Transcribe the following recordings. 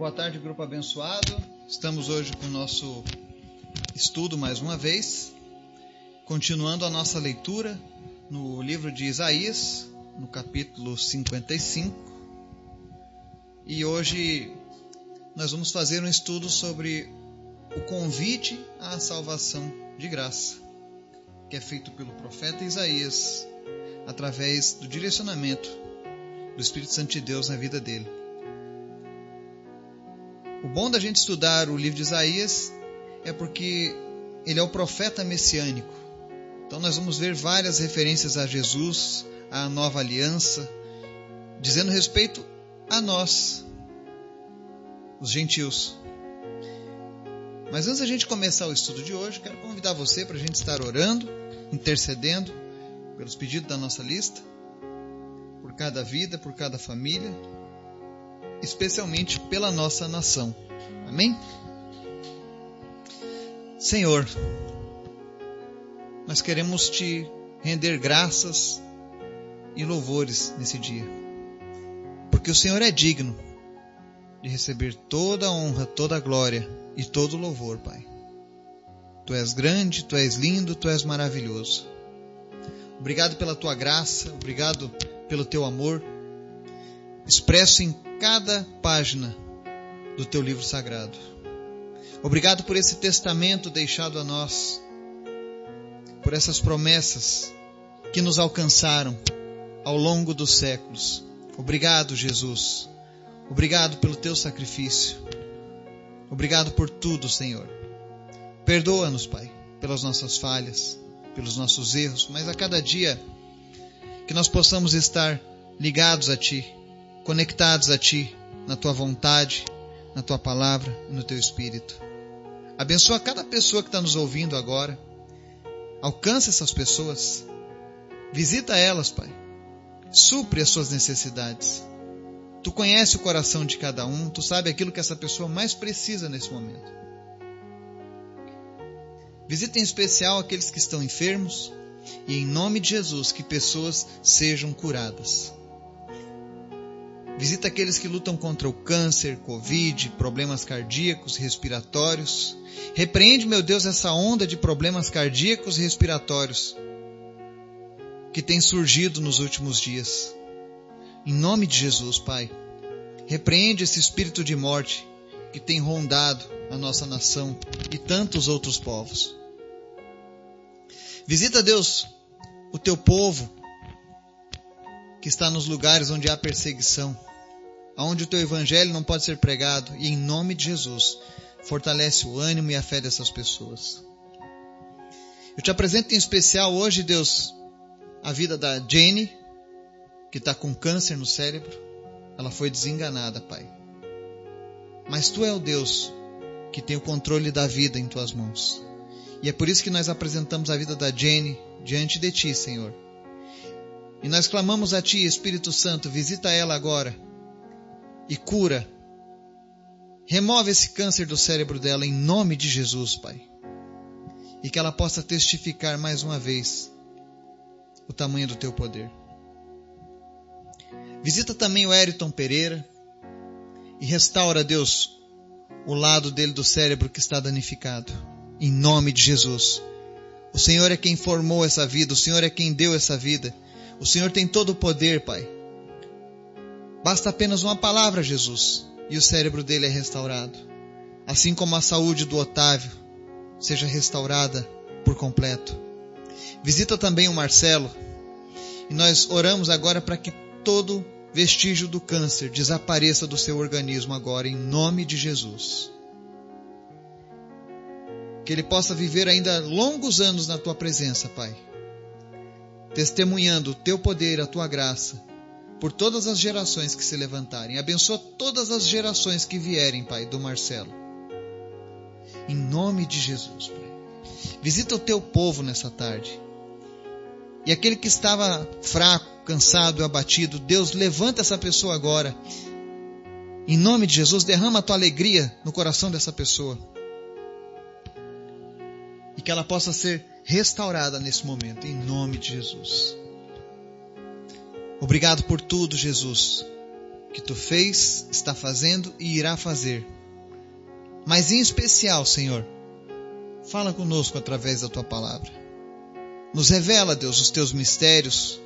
Boa tarde, grupo abençoado. Estamos hoje com o nosso estudo mais uma vez, continuando a nossa leitura no livro de Isaías, no capítulo 55. E hoje nós vamos fazer um estudo sobre o convite à salvação de graça, que é feito pelo profeta Isaías através do direcionamento do Espírito Santo de Deus na vida dele. O bom da gente estudar o livro de Isaías é porque ele é o profeta messiânico. Então nós vamos ver várias referências a Jesus, à nova aliança, dizendo respeito a nós, os gentios. Mas antes da gente começar o estudo de hoje, quero convidar você para a gente estar orando, intercedendo pelos pedidos da nossa lista, por cada vida, por cada família, especialmente pela nossa nação. Amém? Senhor, nós queremos te render graças e louvores nesse dia, porque o Senhor é digno de receber toda a honra, toda a glória e todo o louvor, Pai. Tu és grande, tu és lindo, tu és maravilhoso. Obrigado pela tua graça, obrigado pelo teu amor, expresso em cada página do teu livro sagrado. Obrigado por esse testamento deixado a nós, por essas promessas que nos alcançaram ao longo dos séculos. Obrigado, Jesus. Obrigado pelo teu sacrifício. Obrigado por tudo, Senhor. Perdoa-nos, Pai, pelas nossas falhas, pelos nossos erros, mas a cada dia que nós possamos estar ligados a Ti, conectados a Ti, na Tua vontade, na Tua palavra no Teu Espírito. Abençoa cada pessoa que está nos ouvindo agora. Alcança essas pessoas. Visita elas, Pai. Supre as suas necessidades. Tu conhece o coração de cada um, tu sabe aquilo que essa pessoa mais precisa nesse momento. Visita em especial aqueles que estão enfermos e, em nome de Jesus, que pessoas sejam curadas. Visita aqueles que lutam contra o câncer, Covid, problemas cardíacos respiratórios. Repreende, meu Deus, essa onda de problemas cardíacos e respiratórios que tem surgido nos últimos dias. Em nome de Jesus, Pai, repreende esse espírito de morte que tem rondado a nossa nação e tantos outros povos. Visita, Deus, o teu povo que está nos lugares onde há perseguição, onde o teu evangelho não pode ser pregado, e em nome de Jesus, fortalece o ânimo e a fé dessas pessoas. Eu te apresento em especial hoje, Deus, a vida da Jenny, que está com câncer no cérebro, ela foi desenganada, Pai. Mas Tu é o Deus que tem o controle da vida em Tuas mãos. E é por isso que nós apresentamos a vida da Jenny diante de Ti, Senhor. E nós clamamos a Ti, Espírito Santo, visita ela agora e cura. Remove esse câncer do cérebro dela em nome de Jesus, Pai. E que ela possa testificar mais uma vez o tamanho do Teu poder. Visita também o Eriton Pereira e restaura, Deus, o lado dele do cérebro que está danificado. Em nome de Jesus. O Senhor é quem formou essa vida, o Senhor é quem deu essa vida. O Senhor tem todo o poder, Pai. Basta apenas uma palavra, Jesus, e o cérebro dele é restaurado. Assim como a saúde do Otávio seja restaurada por completo. Visita também o Marcelo. E nós oramos agora para que todo vestígio do câncer desapareça do seu organismo agora, em nome de Jesus. Que ele possa viver ainda longos anos na tua presença, Pai, testemunhando o teu poder, a tua graça, por todas as gerações que se levantarem. Abençoa todas as gerações que vierem, Pai, do Marcelo. Em nome de Jesus, Pai. Visita o teu povo nessa tarde. E aquele que estava fraco, cansado abatido, Deus levanta essa pessoa agora. Em nome de Jesus, derrama a tua alegria no coração dessa pessoa. E que ela possa ser restaurada nesse momento, em nome de Jesus. Obrigado por tudo, Jesus. que tu fez, está fazendo e irá fazer. Mas em especial, Senhor, fala conosco através da tua palavra. Nos revela, Deus, os teus mistérios,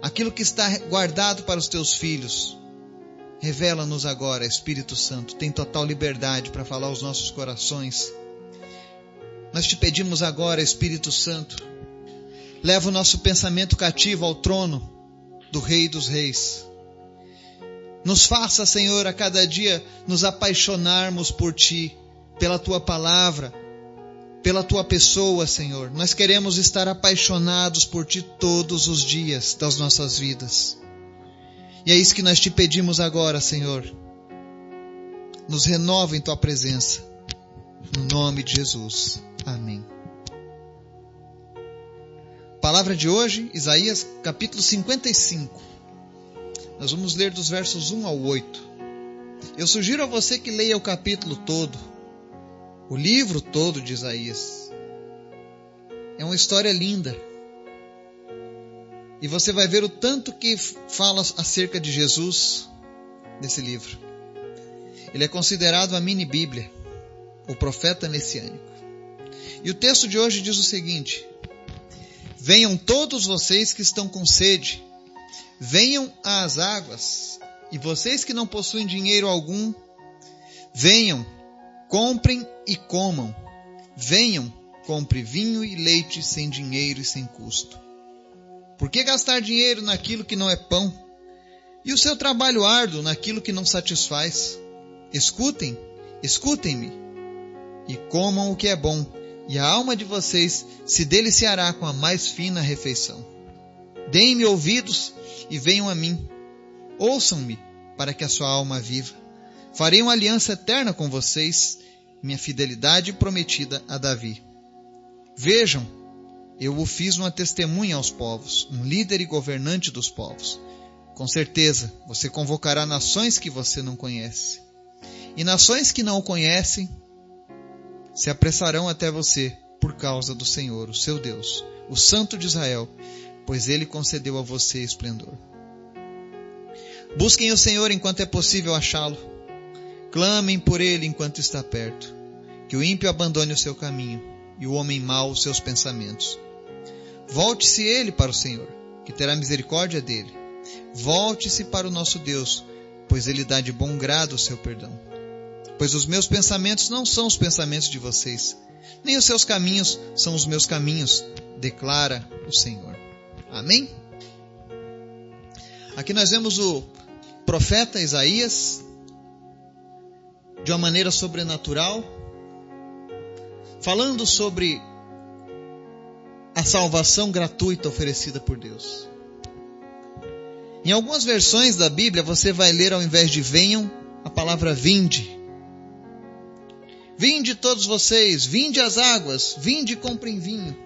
aquilo que está guardado para os teus filhos. Revela-nos agora, Espírito Santo, tem total liberdade para falar aos nossos corações. Nós te pedimos agora, Espírito Santo, leva o nosso pensamento cativo ao trono do Rei dos Reis. Nos faça, Senhor, a cada dia nos apaixonarmos por Ti, pela Tua palavra, pela Tua pessoa, Senhor. Nós queremos estar apaixonados por Ti todos os dias das nossas vidas. E é isso que nós te pedimos agora, Senhor. Nos renova em Tua presença. No nome de Jesus. Amém. Palavra de hoje, Isaías capítulo 55. Nós vamos ler dos versos 1 ao 8. Eu sugiro a você que leia o capítulo todo, o livro todo de Isaías. É uma história linda. E você vai ver o tanto que fala acerca de Jesus nesse livro. Ele é considerado a mini Bíblia, o profeta messiânico. E o texto de hoje diz o seguinte: Venham todos vocês que estão com sede, venham às águas, e vocês que não possuem dinheiro algum, venham, comprem e comam. Venham, compre vinho e leite sem dinheiro e sem custo. Por que gastar dinheiro naquilo que não é pão? E o seu trabalho árduo naquilo que não satisfaz? Escutem, escutem-me, e comam o que é bom, e a alma de vocês se deliciará com a mais fina refeição. Deem-me ouvidos e venham a mim. Ouçam-me, para que a sua alma viva. Farei uma aliança eterna com vocês, minha fidelidade prometida a Davi. Vejam, eu o fiz uma testemunha aos povos, um líder e governante dos povos. Com certeza, você convocará nações que você não conhece. E nações que não o conhecem se apressarão até você por causa do Senhor, o seu Deus, o Santo de Israel, pois ele concedeu a você esplendor. Busquem o Senhor enquanto é possível achá-lo. Clamem por ele enquanto está perto. Que o ímpio abandone o seu caminho e o homem mau os seus pensamentos. Volte-se ele para o Senhor, que terá misericórdia dele. Volte-se para o nosso Deus, pois ele dá de bom grado o seu perdão pois os meus pensamentos não são os pensamentos de vocês, nem os seus caminhos são os meus caminhos, declara o Senhor. Amém? Aqui nós vemos o profeta Isaías, de uma maneira sobrenatural, falando sobre a salvação gratuita oferecida por Deus. Em algumas versões da Bíblia você vai ler ao invés de venham, a palavra vinde. Vinde todos vocês, vinde às águas, vinde e comprem vinho.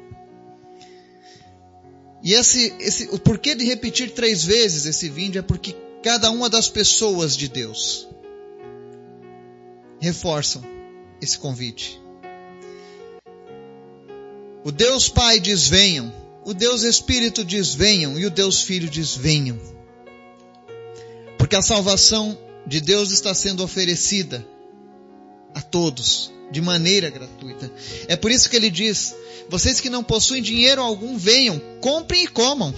E esse, esse, o porquê de repetir três vezes esse vinde é porque cada uma das pessoas de Deus reforçam esse convite. O Deus Pai diz venham, o Deus Espírito diz venham e o Deus Filho diz venham. Porque a salvação de Deus está sendo oferecida a todos, de maneira gratuita. É por isso que ele diz: vocês que não possuem dinheiro algum, venham, comprem e comam.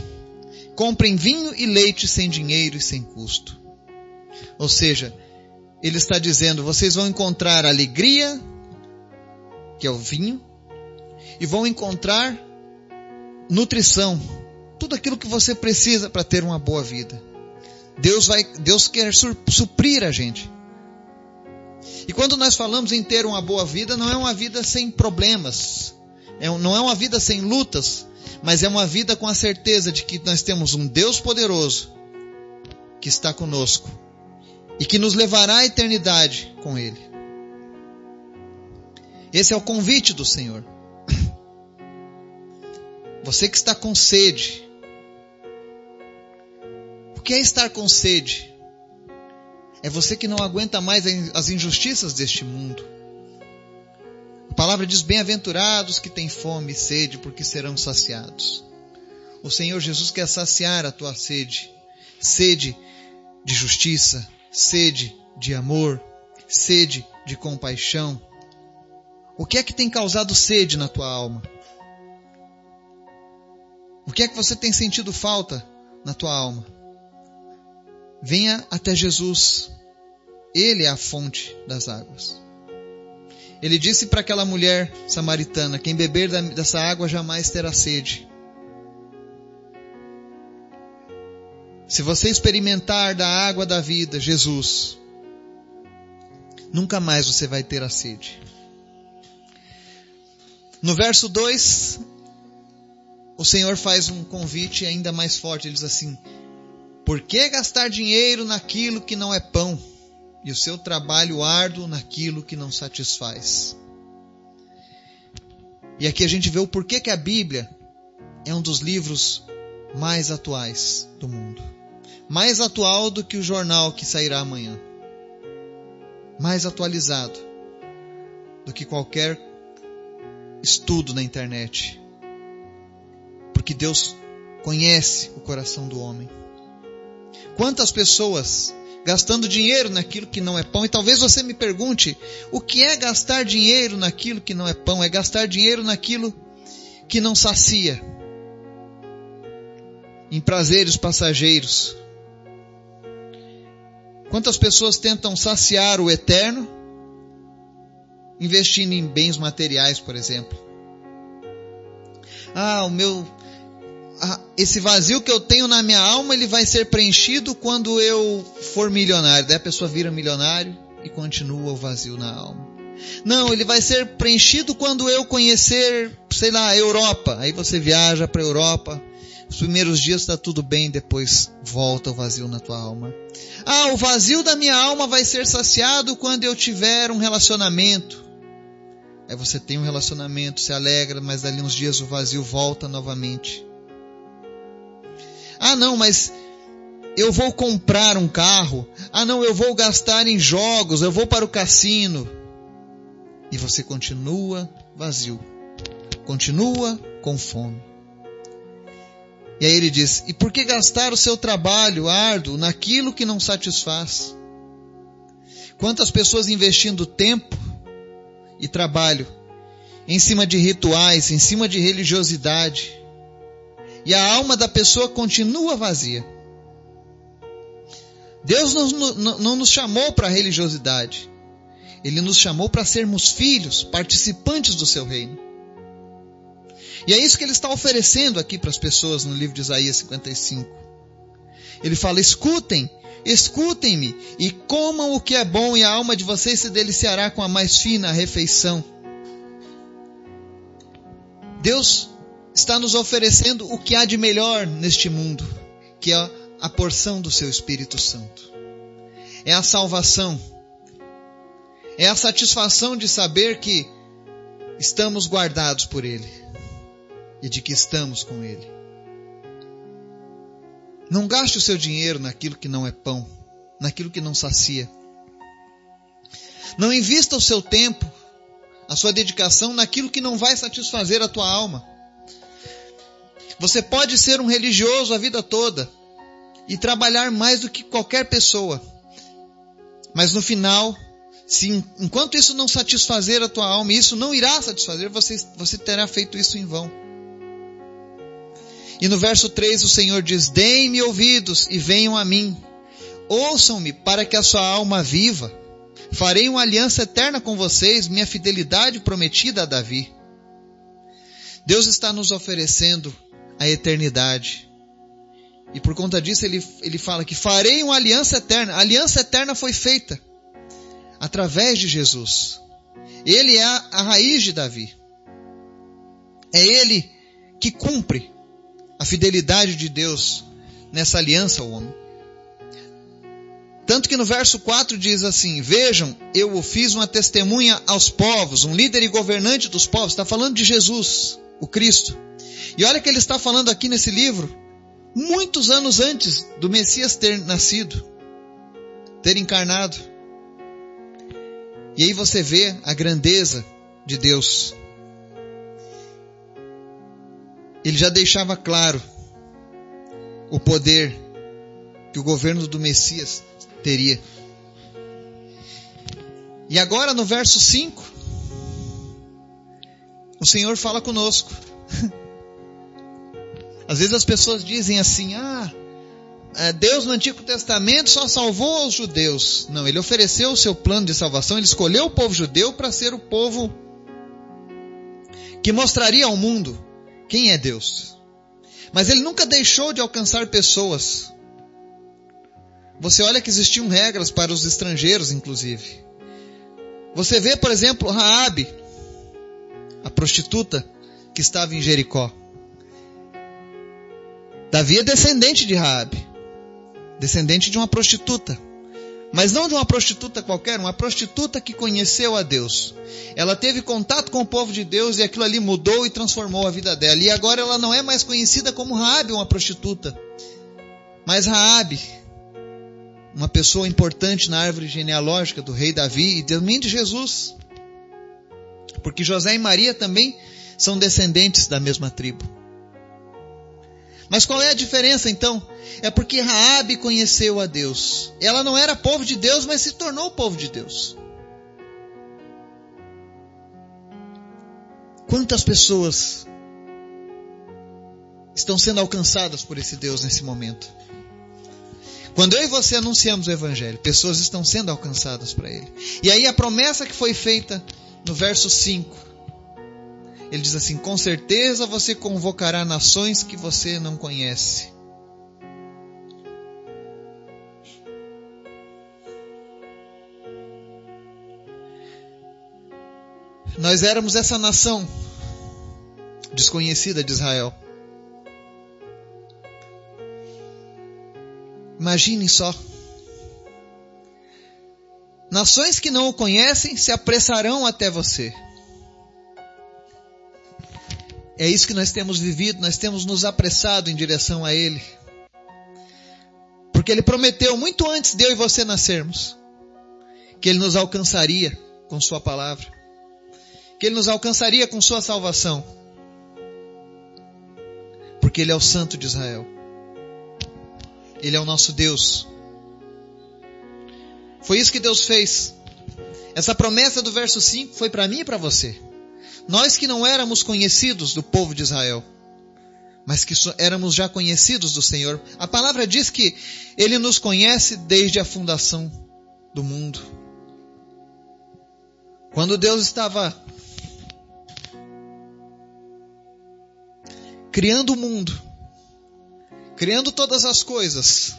Comprem vinho e leite sem dinheiro e sem custo. Ou seja, ele está dizendo: vocês vão encontrar alegria, que é o vinho, e vão encontrar nutrição, tudo aquilo que você precisa para ter uma boa vida. Deus vai, Deus quer suprir a gente. E quando nós falamos em ter uma boa vida, não é uma vida sem problemas, é, não é uma vida sem lutas, mas é uma vida com a certeza de que nós temos um Deus poderoso que está conosco e que nos levará à eternidade com Ele. Esse é o convite do Senhor. Você que está com sede. O que é estar com sede? É você que não aguenta mais as injustiças deste mundo. A palavra diz: Bem-aventurados que têm fome e sede, porque serão saciados. O Senhor Jesus quer saciar a tua sede, sede de justiça, sede de amor, sede de compaixão. O que é que tem causado sede na tua alma? O que é que você tem sentido falta na tua alma? Venha até Jesus. Ele é a fonte das águas. Ele disse para aquela mulher samaritana: Quem beber dessa água jamais terá sede. Se você experimentar da água da vida, Jesus, nunca mais você vai ter a sede. No verso 2, o Senhor faz um convite ainda mais forte. Ele diz assim: Por que gastar dinheiro naquilo que não é pão, e o seu trabalho árduo naquilo que não satisfaz? E aqui a gente vê o porquê que a Bíblia é um dos livros mais atuais do mundo. Mais atual do que o jornal que sairá amanhã. Mais atualizado do que qualquer estudo na internet porque Deus conhece o coração do homem. Quantas pessoas gastando dinheiro naquilo que não é pão, e talvez você me pergunte: o que é gastar dinheiro naquilo que não é pão? É gastar dinheiro naquilo que não sacia, em prazeres passageiros. Quantas pessoas tentam saciar o eterno investindo em bens materiais, por exemplo? Ah, o meu esse vazio que eu tenho na minha alma, ele vai ser preenchido quando eu for milionário. Daí a pessoa vira milionário e continua o vazio na alma. Não, ele vai ser preenchido quando eu conhecer, sei lá, a Europa. Aí você viaja para a Europa. Os primeiros dias está tudo bem, depois volta o vazio na tua alma. Ah, o vazio da minha alma vai ser saciado quando eu tiver um relacionamento. Aí você tem um relacionamento, se alegra, mas dali uns dias o vazio volta novamente. Ah, não, mas eu vou comprar um carro. Ah, não, eu vou gastar em jogos, eu vou para o cassino. E você continua vazio. Continua com fome. E aí ele diz: E por que gastar o seu trabalho árduo naquilo que não satisfaz? Quantas pessoas investindo tempo e trabalho em cima de rituais, em cima de religiosidade, e a alma da pessoa continua vazia. Deus não, não, não nos chamou para a religiosidade. Ele nos chamou para sermos filhos, participantes do seu reino. E é isso que ele está oferecendo aqui para as pessoas no livro de Isaías 55. Ele fala: escutem, escutem-me e comam o que é bom, e a alma de vocês se deliciará com a mais fina refeição. Deus está nos oferecendo o que há de melhor neste mundo, que é a porção do seu Espírito Santo. É a salvação. É a satisfação de saber que estamos guardados por Ele e de que estamos com Ele. Não gaste o seu dinheiro naquilo que não é pão, naquilo que não sacia. Não invista o seu tempo, a sua dedicação naquilo que não vai satisfazer a tua alma. Você pode ser um religioso a vida toda e trabalhar mais do que qualquer pessoa. Mas no final, se enquanto isso não satisfazer a tua alma, isso não irá satisfazer, você, você terá feito isso em vão. E no verso 3 o Senhor diz: Deem-me ouvidos e venham a mim. Ouçam-me para que a sua alma viva. Farei uma aliança eterna com vocês, minha fidelidade prometida a Davi. Deus está nos oferecendo a eternidade. E por conta disso ele, ele fala que farei uma aliança eterna. A aliança eterna foi feita através de Jesus. Ele é a, a raiz de Davi. É ele que cumpre a fidelidade de Deus nessa aliança ao homem. Tanto que no verso 4 diz assim: Vejam, eu o fiz uma testemunha aos povos, um líder e governante dos povos. Está falando de Jesus, o Cristo. E olha que ele está falando aqui nesse livro, muitos anos antes do Messias ter nascido, ter encarnado. E aí você vê a grandeza de Deus. Ele já deixava claro o poder que o governo do Messias teria. E agora no verso 5, o Senhor fala conosco. Às vezes as pessoas dizem assim: ah, é, Deus no Antigo Testamento só salvou os judeus. Não, ele ofereceu o seu plano de salvação, ele escolheu o povo judeu para ser o povo que mostraria ao mundo quem é Deus. Mas ele nunca deixou de alcançar pessoas. Você olha que existiam regras para os estrangeiros, inclusive. Você vê, por exemplo, Raabe, a prostituta que estava em Jericó. Davi é descendente de Raabe, descendente de uma prostituta. Mas não de uma prostituta qualquer, uma prostituta que conheceu a Deus. Ela teve contato com o povo de Deus e aquilo ali mudou e transformou a vida dela. E agora ela não é mais conhecida como Raabe, uma prostituta. Mas Raabe, uma pessoa importante na árvore genealógica do rei Davi e também de Jesus. Porque José e Maria também são descendentes da mesma tribo. Mas qual é a diferença então? É porque Raabe conheceu a Deus. Ela não era povo de Deus, mas se tornou povo de Deus. Quantas pessoas estão sendo alcançadas por esse Deus nesse momento? Quando eu e você anunciamos o Evangelho, pessoas estão sendo alcançadas para Ele. E aí a promessa que foi feita no verso 5, ele diz assim: Com certeza você convocará nações que você não conhece. Nós éramos essa nação desconhecida de Israel. Imaginem só. Nações que não o conhecem se apressarão até você. É isso que nós temos vivido, nós temos nos apressado em direção a Ele. Porque Ele prometeu muito antes de eu e você nascermos que Ele nos alcançaria com Sua palavra, que Ele nos alcançaria com Sua salvação, porque Ele é o Santo de Israel. Ele é o nosso Deus. Foi isso que Deus fez. Essa promessa do verso 5 foi para mim e para você. Nós que não éramos conhecidos do povo de Israel, mas que éramos já conhecidos do Senhor. A palavra diz que Ele nos conhece desde a fundação do mundo. Quando Deus estava criando o mundo, criando todas as coisas.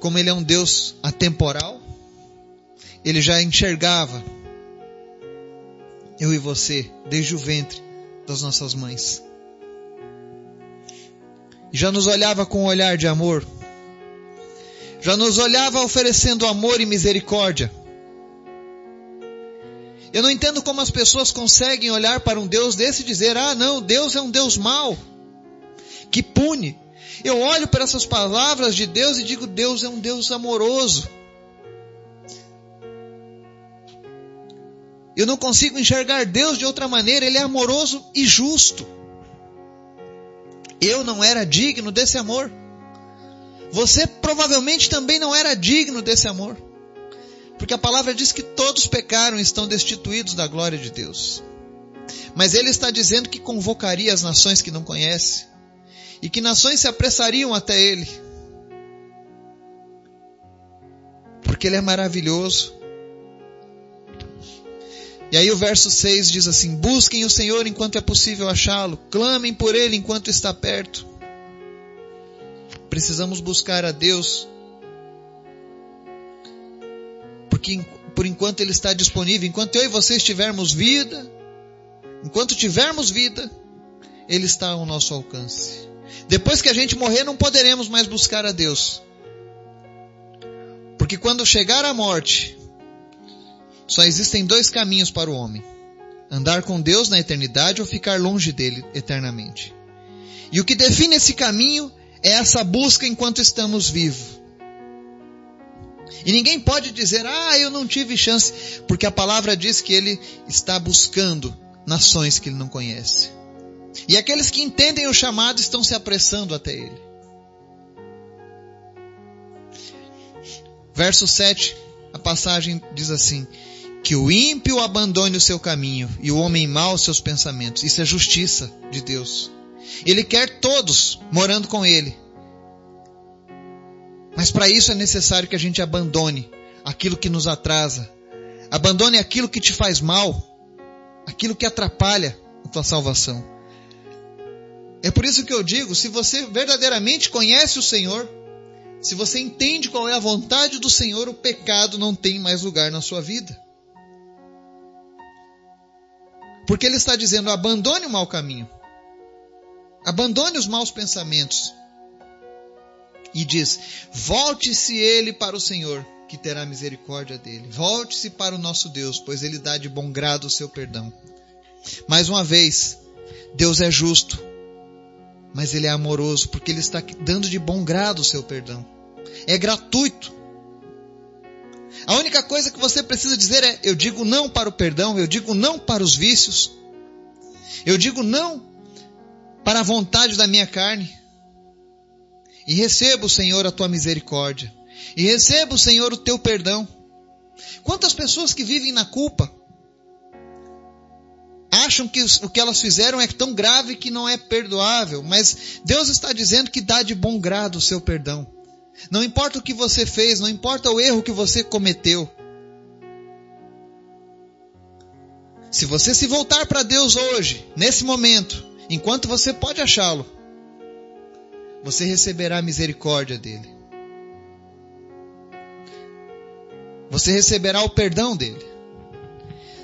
Como ele é um Deus atemporal, ele já enxergava eu e você desde o ventre das nossas mães. Já nos olhava com um olhar de amor. Já nos olhava oferecendo amor e misericórdia. Eu não entendo como as pessoas conseguem olhar para um Deus desse e dizer: ah, não, Deus é um Deus mau que pune. Eu olho para essas palavras de Deus e digo: Deus é um Deus amoroso. Eu não consigo enxergar Deus de outra maneira, Ele é amoroso e justo. Eu não era digno desse amor. Você provavelmente também não era digno desse amor. Porque a palavra diz que todos pecaram e estão destituídos da glória de Deus. Mas Ele está dizendo que convocaria as nações que não conhece e que nações se apressariam até ele. Porque ele é maravilhoso. E aí o verso 6 diz assim: Busquem o Senhor enquanto é possível achá-lo, clamem por ele enquanto está perto. Precisamos buscar a Deus, porque por enquanto ele está disponível, enquanto eu e você estivermos vida, enquanto tivermos vida, ele está ao nosso alcance. Depois que a gente morrer, não poderemos mais buscar a Deus. Porque quando chegar a morte, só existem dois caminhos para o homem: andar com Deus na eternidade ou ficar longe dele eternamente. E o que define esse caminho é essa busca enquanto estamos vivos. E ninguém pode dizer, ah, eu não tive chance, porque a palavra diz que ele está buscando nações que ele não conhece. E aqueles que entendem o chamado estão se apressando até ele. Verso 7, a passagem diz assim: Que o ímpio abandone o seu caminho e o homem mau os seus pensamentos. Isso é justiça de Deus. Ele quer todos morando com Ele. Mas para isso é necessário que a gente abandone aquilo que nos atrasa. Abandone aquilo que te faz mal. Aquilo que atrapalha a tua salvação. É por isso que eu digo: se você verdadeiramente conhece o Senhor, se você entende qual é a vontade do Senhor, o pecado não tem mais lugar na sua vida. Porque Ele está dizendo: abandone o mau caminho, abandone os maus pensamentos. E diz: volte-se ele para o Senhor, que terá misericórdia dele. Volte-se para o nosso Deus, pois Ele dá de bom grado o seu perdão. Mais uma vez, Deus é justo, mas Ele é amoroso, porque Ele está dando de bom grado o seu perdão é gratuito. A única coisa que você precisa dizer é: eu digo não para o perdão, eu digo não para os vícios, eu digo não para a vontade da minha carne. E receba, Senhor, a tua misericórdia. E receba, Senhor, o teu perdão. Quantas pessoas que vivem na culpa acham que o que elas fizeram é tão grave que não é perdoável, mas Deus está dizendo que dá de bom grado o seu perdão. Não importa o que você fez, não importa o erro que você cometeu. Se você se voltar para Deus hoje, nesse momento, enquanto você pode achá-lo, você receberá a misericórdia dele. Você receberá o perdão dele.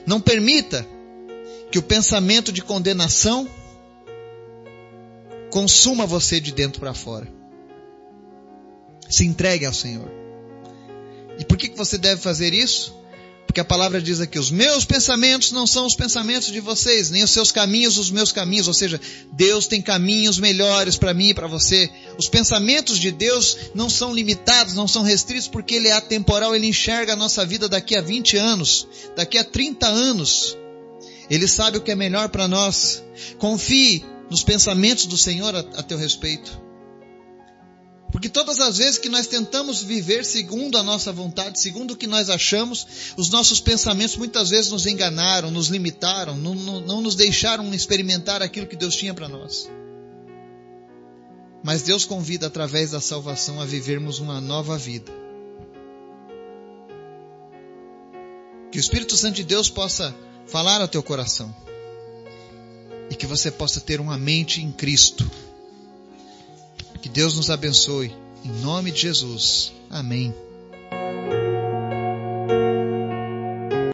Não permita que o pensamento de condenação consuma você de dentro para fora. Se entregue ao Senhor. E por que você deve fazer isso? Porque a palavra diz aqui: os meus pensamentos não são os pensamentos de vocês, nem os seus caminhos os meus caminhos. Ou seja, Deus tem caminhos melhores para mim e para você. Os pensamentos de Deus não são limitados, não são restritos, porque Ele é atemporal, Ele enxerga a nossa vida daqui a 20 anos, daqui a 30 anos. Ele sabe o que é melhor para nós. Confie nos pensamentos do Senhor a, a teu respeito. Porque todas as vezes que nós tentamos viver segundo a nossa vontade, segundo o que nós achamos, os nossos pensamentos muitas vezes nos enganaram, nos limitaram, não, não, não nos deixaram experimentar aquilo que Deus tinha para nós. Mas Deus convida através da salvação a vivermos uma nova vida. Que o Espírito Santo de Deus possa falar ao teu coração. E que você possa ter uma mente em Cristo que Deus nos abençoe. Em nome de Jesus. Amém.